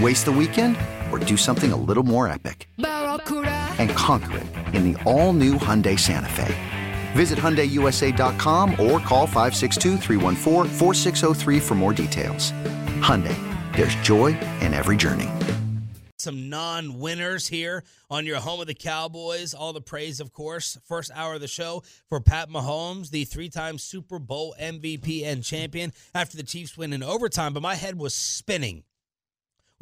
Waste the weekend or do something a little more epic? And conquer it in the all new Hyundai Santa Fe. Visit HyundaiUSA.com or call 562 for more details. Hyundai, there's joy in every journey. Some non winners here on your home of the Cowboys. All the praise, of course. First hour of the show for Pat Mahomes, the three time Super Bowl MVP and champion after the Chiefs win in overtime. But my head was spinning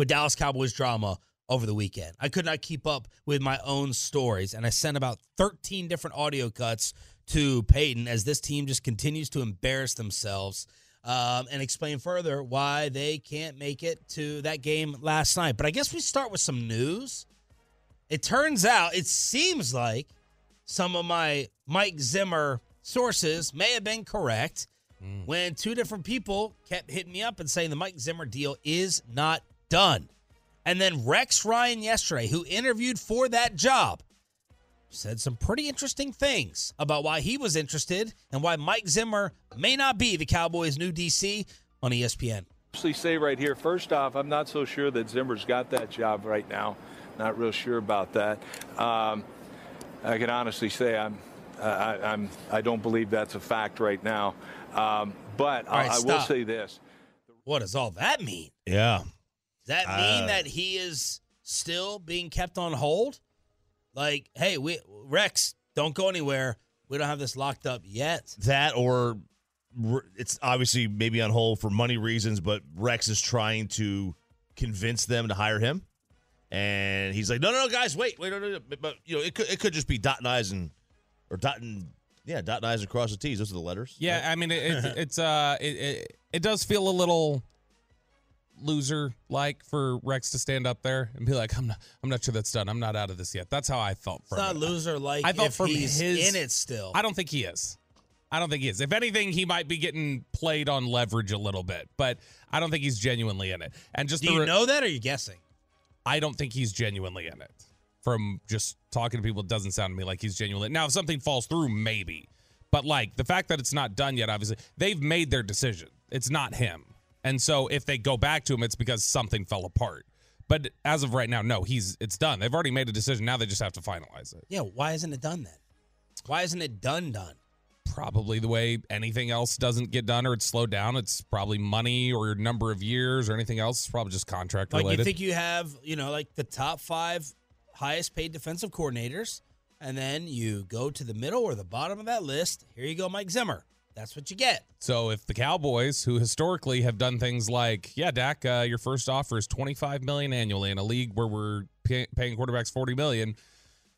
with Dallas Cowboys drama over the weekend. I could not keep up with my own stories, and I sent about 13 different audio cuts to Peyton as this team just continues to embarrass themselves um, and explain further why they can't make it to that game last night. But I guess we start with some news. It turns out, it seems like some of my Mike Zimmer sources may have been correct mm. when two different people kept hitting me up and saying the Mike Zimmer deal is not done. And then Rex Ryan yesterday, who interviewed for that job, said some pretty interesting things about why he was interested and why Mike Zimmer may not be the Cowboys' new DC on ESPN. Actually, say right here, first off, I'm not so sure that Zimmer's got that job right now. Not real sure about that. Um, I can honestly say I'm, I, I'm, I don't believe that's a fact right now. Um, but right, I, I will say this. What does all that mean? Yeah. Does that mean uh, that he is still being kept on hold? Like, hey, we Rex, don't go anywhere. We don't have this locked up yet. That or it's obviously maybe on hold for money reasons, but Rex is trying to convince them to hire him. And he's like, no, no, no, guys, wait, wait, no, no, no. But, you know, it could, it could just be dotting I's and, or dotting, yeah, dotting I's across the T's. Those are the letters. Yeah, right? I mean, it, it, it's, uh, it, it, it does feel a little loser like for Rex to stand up there and be like, I'm not I'm not sure that's done. I'm not out of this yet. That's how I felt for It's not loser like I felt from he's his, in it still. I don't think he is. I don't think he is. If anything, he might be getting played on leverage a little bit, but I don't think he's genuinely in it. And just Do you re- know that or are you guessing? I don't think he's genuinely in it. From just talking to people, it doesn't sound to me like he's genuinely. Now, if something falls through, maybe. But like the fact that it's not done yet, obviously, they've made their decision. It's not him. And so if they go back to him, it's because something fell apart. But as of right now, no, he's it's done. They've already made a decision. Now they just have to finalize it. Yeah, why isn't it done then? Why isn't it done done? Probably the way anything else doesn't get done or it's slowed down. It's probably money or number of years or anything else. It's probably just contract like related. you think you have, you know, like the top five highest paid defensive coordinators, and then you go to the middle or the bottom of that list. Here you go, Mike Zimmer. That's what you get. So if the Cowboys, who historically have done things like, yeah, Dak, uh, your first offer is twenty five million annually in a league where we're pay- paying quarterbacks forty million,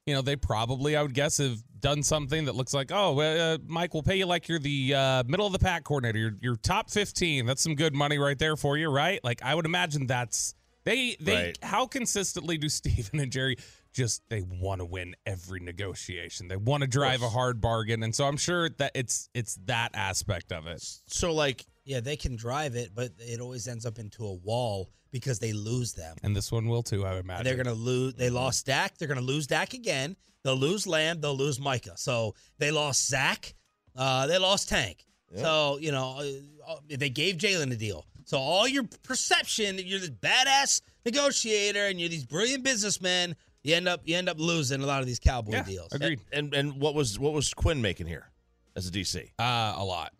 you know, they probably, I would guess, have done something that looks like, oh, uh, Mike, we'll pay you like you're the uh, middle of the pack coordinator. You're, you're top fifteen. That's some good money right there for you, right? Like I would imagine that's they they right. how consistently do Stephen and Jerry just they want to win every negotiation. They want to drive a hard bargain, and so I'm sure that it's it's that aspect of it. So like, yeah, they can drive it, but it always ends up into a wall because they lose them. And this one will too, I would imagine. And they're going to lose. They lost Dak. They're going to lose Dak again. They'll lose Lamb. They'll lose Micah. So they lost Zach. Uh, they lost Tank. Yep. So you know uh, uh, they gave Jalen a deal. So all your perception that you're this badass negotiator and you're these brilliant businessmen you end up you end up losing a lot of these cowboy yeah, deals. Agreed. And, and, and what was what was Quinn making here as a DC? Uh, a lot.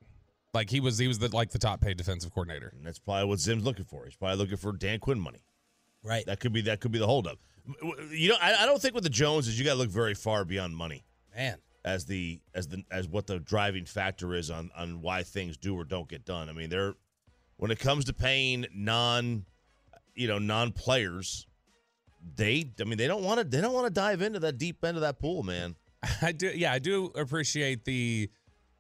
Like he was he was the like the top paid defensive coordinator. And that's probably what Zim's looking for. He's probably looking for Dan Quinn money. Right. That could be that could be the holdup. You know, I, I don't think with the Joneses, you got to look very far beyond money Man, as the as the as what the driving factor is on on why things do or don't get done. I mean, they're when it comes to paying non, you know, non players, they I mean they don't want to they don't want to dive into that deep end of that pool, man. I do. Yeah, I do appreciate the,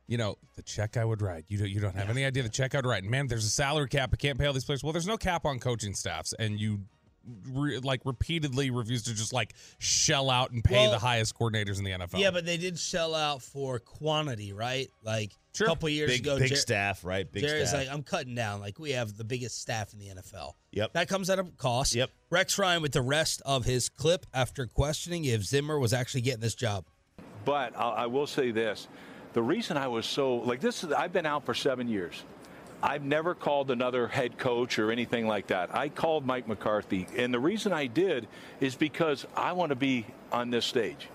you know, the check I would write. You don't. You don't have any idea the check I would write. And man, there's a salary cap. I can't pay all these players. Well, there's no cap on coaching staffs, and you. Re, like repeatedly refuse to just like shell out and pay Well, the highest coordinators in the NFL. yeah, but they did shell out for quantity, right? Like Sure. a couple years Big ago, big Jer- staff, right? Big Jerry's staff. like, I'm cutting down. Like we have the biggest staff in the NFL. Yep. That comes at a cost. Yep. Rex Ryan with the rest of his clip after questioning if Zimmer was actually getting this job. But I, I will say this: the reason I was so like this is I've been out for seven years. I've never called another head coach or anything like that. I called Mike McCarthy, and the reason I did is because I want to be on this stage.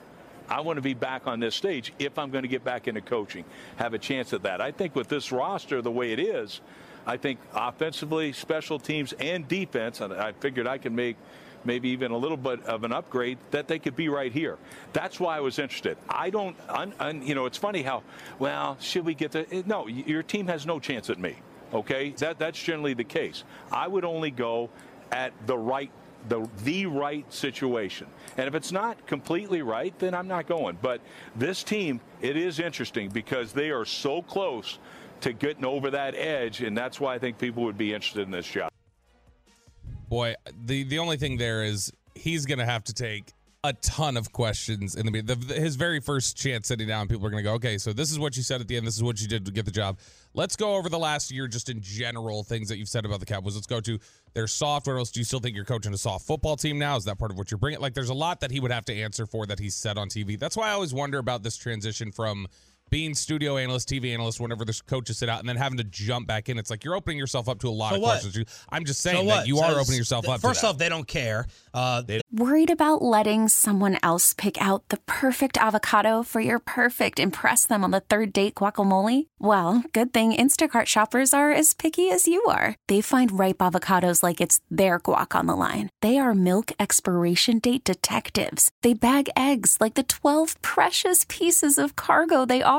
I want to be back on this stage if I'm going to get back into coaching, have a chance at that. I think with this roster the way it is, I think offensively, special teams, and defense, and I figured I could make maybe even a little bit of an upgrade that they could be right here. That's why I was interested. I don't, un, un, you know, it's funny how, well, should we get the? No, your team has no chance at me. Okay, that that's generally the case. I would only go at the right the the right situation. And if it's not completely right, then I'm not going. But this team, it is interesting because they are so close to getting over that edge, and that's why I think people would be interested in this job. boy, the the only thing there is he's gonna have to take a ton of questions in the, the his very first chance sitting down. People are gonna go, okay, so this is what you said at the end. This is what you did to get the job. Let's go over the last year, just in general, things that you've said about the Cowboys. Let's go to their soft. What else do you still think you're coaching a soft football team now? Is that part of what you're bringing? Like, there's a lot that he would have to answer for that he's said on TV. That's why I always wonder about this transition from being studio analyst, TV analyst, whenever the coaches sit out, and then having to jump back in. It's like you're opening yourself up to a lot So of what? questions. I'm just So saying what? that you So are opening yourself th- up. to First that. off, they don't care. Uh, Worried about letting someone else pick out the perfect avocado for your perfect impress them on the third date guacamole? Well, good thing Instacart shoppers are as picky as you are. They find ripe avocados like it's their guac on the line. They are milk expiration date detectives. They bag eggs like the 12 precious pieces of cargo they are.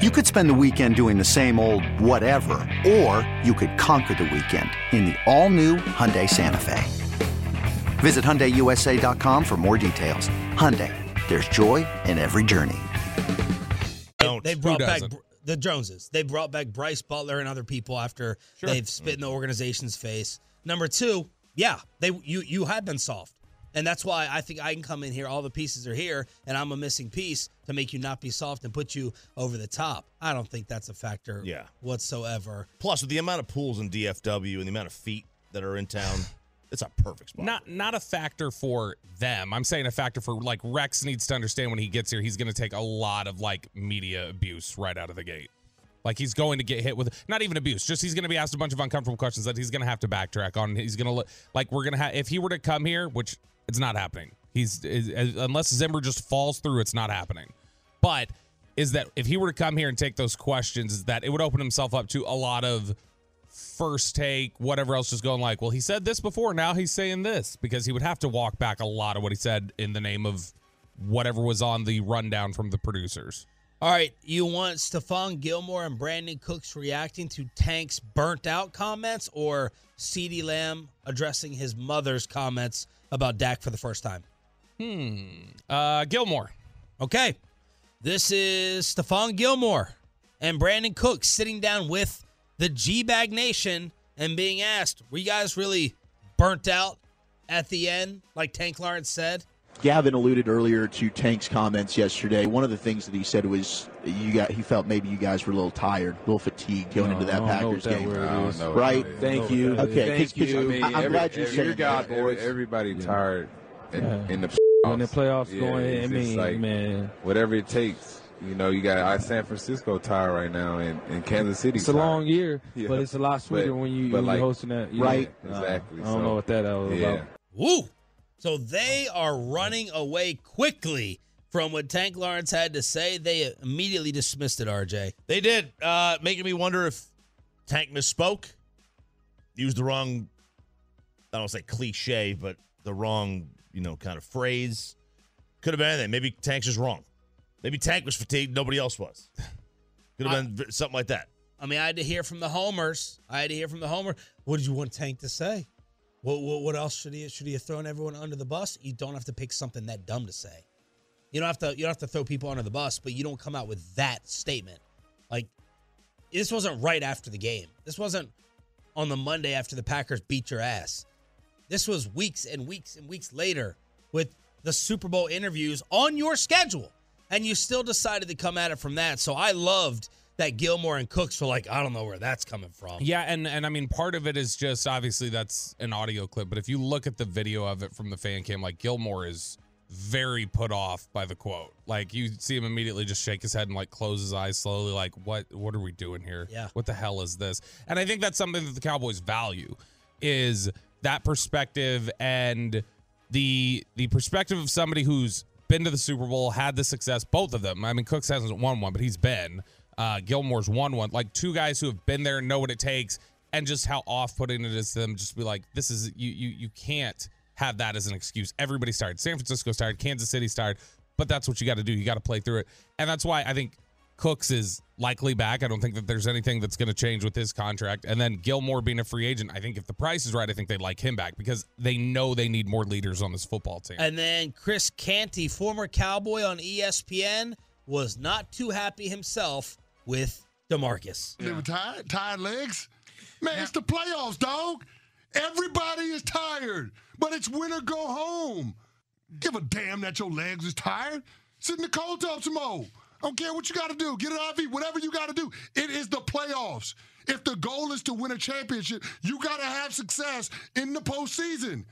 You could spend the weekend doing the same old whatever, or you could conquer the weekend in the all-new Hyundai Santa Fe. Visit HyundaiUSA.com for more details. Hyundai, there's joy in every journey. Don't. They brought back the Joneses. They brought back Brice Butler and other people after they've spit in the organization's face. Number two, yeah, they you you have been soft, and that's why I think I can come in here. All the pieces are here, and I'm a missing piece to make you not be soft and put you over the top. I don't think that's a factor, Yeah. whatsoever. Plus, with the amount of pools in DFW and the amount of feet that are in town, it's a perfect spot. not not a factor for them. I'm saying a factor for like Rex needs to understand when he gets here, he's going to take a lot of like media abuse right out of the gate. Like he's going to get hit with not even abuse, just he's going to be asked a bunch of uncomfortable questions that he's going to have to backtrack on. He's going to look like we're going to have if he were to come here, which it's not happening. He's is, unless Zimmer just falls through, it's not happening. But is that if he were to come here and take those questions, is that it would open himself up to a lot of first take, whatever else, just going like, well, he said this before, now he's saying this because he would have to walk back a lot of what he said in the name of whatever was on the rundown from the producers. All right, you want Stephon Gilmore and Brandin Cooks reacting to Tank's burnt out comments or CeeDee Lamb addressing his mother's comments about Dak for the first time? Hmm. Uh, Gilmore. Okay. This is Stephon Gilmore and Brandin Cook sitting down with the G Bag Nation and being asked, "Were you guys really burnt out at the end, like Tank Lawrence said?" Gavin alluded earlier to Tank's comments yesterday. One of the things that he said was you got he felt maybe you guys were a little tired, a little fatigued going into that Packers game, right? Thank you. Okay, Thank 'cause- 'cause you. I'm I mean, glad you're every- God, that. boys. Everybody tired in, in the when the playoffs Yeah, going. I it's just mean, like man, whatever it takes. You know, you got uh, San Francisco tired right now, and, and Kansas City. it's a long year, Yeah. but it's a lot sweeter But- when you, when like, you're hosting that. yeah. Right. Uh, Exactly. I don't So, know what that was yeah. about. Woo! So they are running away quickly from what Tank Lawrence had to say. They immediately dismissed it, RJ. They did, uh, making me wonder if Tank misspoke, used the wrong, I don't say cliche, but the wrong, you know, kind of phrase. Could have been anything. Maybe Tank's just wrong. Maybe Tank was fatigued, nobody else was. Could have been v- something like that. I mean, I had to hear from the homers. I had to hear from the homer. What did you want Tank to say? What, what, what else should he should he have thrown everyone under the bus? You don't have to pick something that dumb to say. You don't have to you don't have to throw people under the bus, but you don't come out with that statement. Like this wasn't right after the game. This wasn't on the Monday after the Packers beat your ass. This was weeks and weeks and weeks later with the Super Bowl interviews on your schedule. And you still decided to come at it from that. So I loved that Gilmore and Cooks were like, I don't know where that's coming from. Yeah, and and I mean part of it is just obviously that's an audio clip, but if you look at the video of it from the fan cam, like Gilmore is very put off by the quote. Like you see him immediately just shake his head and like close his eyes slowly, like what what are we doing here? Yeah. What the hell is this? And I think that's something that the Cowboys value is that perspective and the the perspective of somebody who's been to the Super Bowl, had the success, both of them. I mean, Cooks hasn't won one, but he's been. Uh, Gilmore's won one. Like two guys who have been there, know what it takes, and just how off-putting it is to them. Just be like, this is you you you can't have that as an excuse. Everybody's tired. San Francisco's tired. Kansas City's tired. But that's what you got to do. You got to play through it, and that's why I think Cooks is likely back. I don't think that there's anything that's going to change with his contract. And then Gilmore being a free agent, I think if the price is right, I think they'd like him back because they know they need more leaders on this football team. And then Chris Canty, former Cowboy on ESPN, was not too happy himself with DeMarcus. They were tired, tired legs. Man, it's the playoffs, dog. Everybody is tired, but it's win or go home. Give a damn that your legs is tired. Sit in the cold tub some more. I don't care what you got to do. Get an IV, whatever you got to do. It is the playoffs. If the goal is to win a championship, you got to have success in the postseason.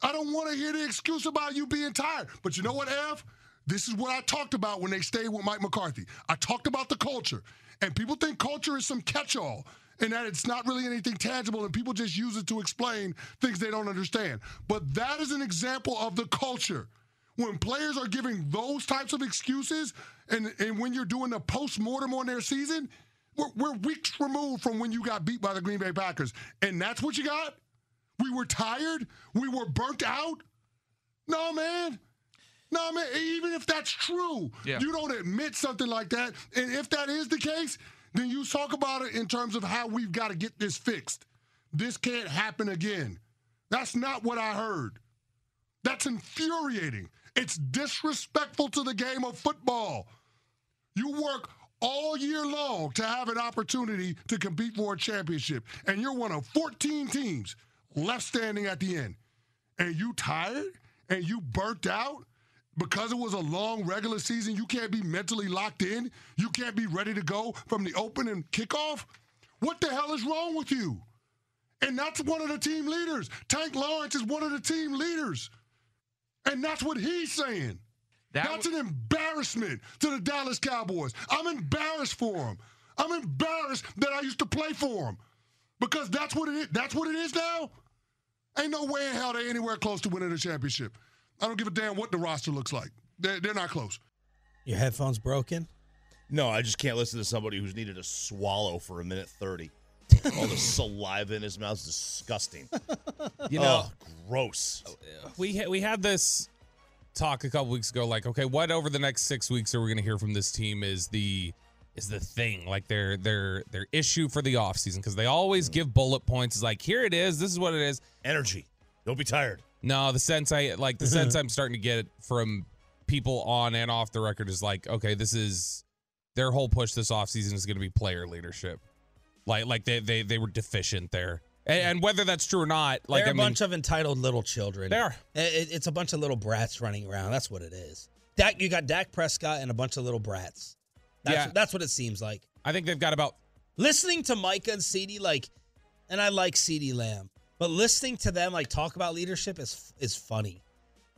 I don't want to hear the excuse about you being tired. But you know what, Ev? This is what I talked about when they stayed with Mike McCarthy. I talked about the culture. And people think culture is some catch all and that it's not really anything tangible and people just use it to explain things they don't understand. But that is an example of the culture. When players are giving those types of excuses and, and when you're doing a post mortem on their season, we're, we're weeks removed from when you got beat by the Green Bay Packers. And that's what you got? We were tired? We were burnt out? No, man. No, man, even if that's true, Yeah. you don't admit something like that. And if that is the case, then you talk about it in terms of how we've got to get this fixed. This can't happen again. That's not what I heard. That's infuriating. It's disrespectful to the game of football. You work all year long to have an opportunity to compete for a championship, and you're one of 14 teams left standing at the end. And you tired and you burnt out because it was a long regular season. You can't be mentally locked in. You can't be ready to go from the open and kickoff. What the hell is wrong with you? And that's one of the team leaders. Tank Lawrence is one of the team leaders. And that's what he's saying. that's an embarrassment to the Dallas Cowboys. I'm embarrassed for them. I'm embarrassed that I used to play for them. Because that's what it is. That's what it is now. Ain't no way in hell they're anywhere close to winning a championship. I don't give a damn what the roster looks like. They're, they're not close. Your headphones broken? No, I just can't listen to somebody who's needed to swallow for a minute 30. All the saliva in his mouth is disgusting. You know- oh, gross. Oh, we ha- we had this talk a couple weeks ago like okay what over the next six weeks are we going to hear from this team is the is the thing like their their their issue for the offseason because they always mm. give bullet points it's like here it is this is what it is energy don't be tired no the sense i like the sense i'm starting to get from people on and off the record is like okay this is their whole push this offseason is going to be player leadership like like they they they were deficient there And, and whether that's true or not, like They're I a mean, bunch of entitled little children. They are. It- it's a bunch of little brats running around. That's what it is. Dak, you got Dak Prescott and a bunch of little brats. That's, Yeah. that's what it seems like. I think they've got about Listening to Micah and CeeDee, like, and I like CeeDee Lamb, but listening to them like talk about leadership is is funny.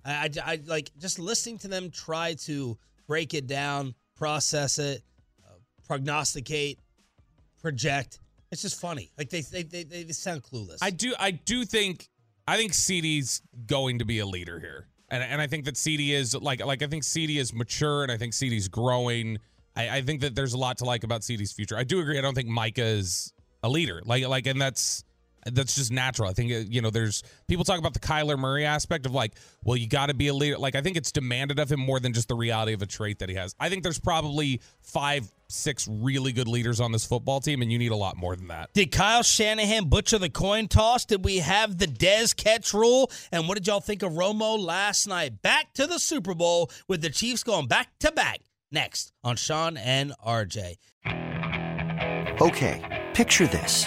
I, I, I like just listening to them try to break it down, process it, uh, prognosticate, project. It's just funny. Like they they they, they sound clueless. I do I do think I think CeeDee's going to be a leader here. And and I think that CeeDee is like like I think CeeDee is mature and I think CeeDee's growing. I, I think that there's a lot to like about CeeDee's future. I do agree. I don't think Micah is a leader. Like like and that's that's just natural. I think uh, you know there's people talk about the Kyler Murray aspect of like, well, you got to be a leader. Like I think it's demanded of him more than just the reality of a trait that he has. I think there's probably five, six really good leaders on this football team, and you need a lot more than that. Did Kyle Shanahan butcher the coin toss? Did we have the Dez catch rule? And what did y'all think of Romo last night? Back to the Super Bowl with the Chiefs going back to back. Next on Shan and RJ. Okay, picture this.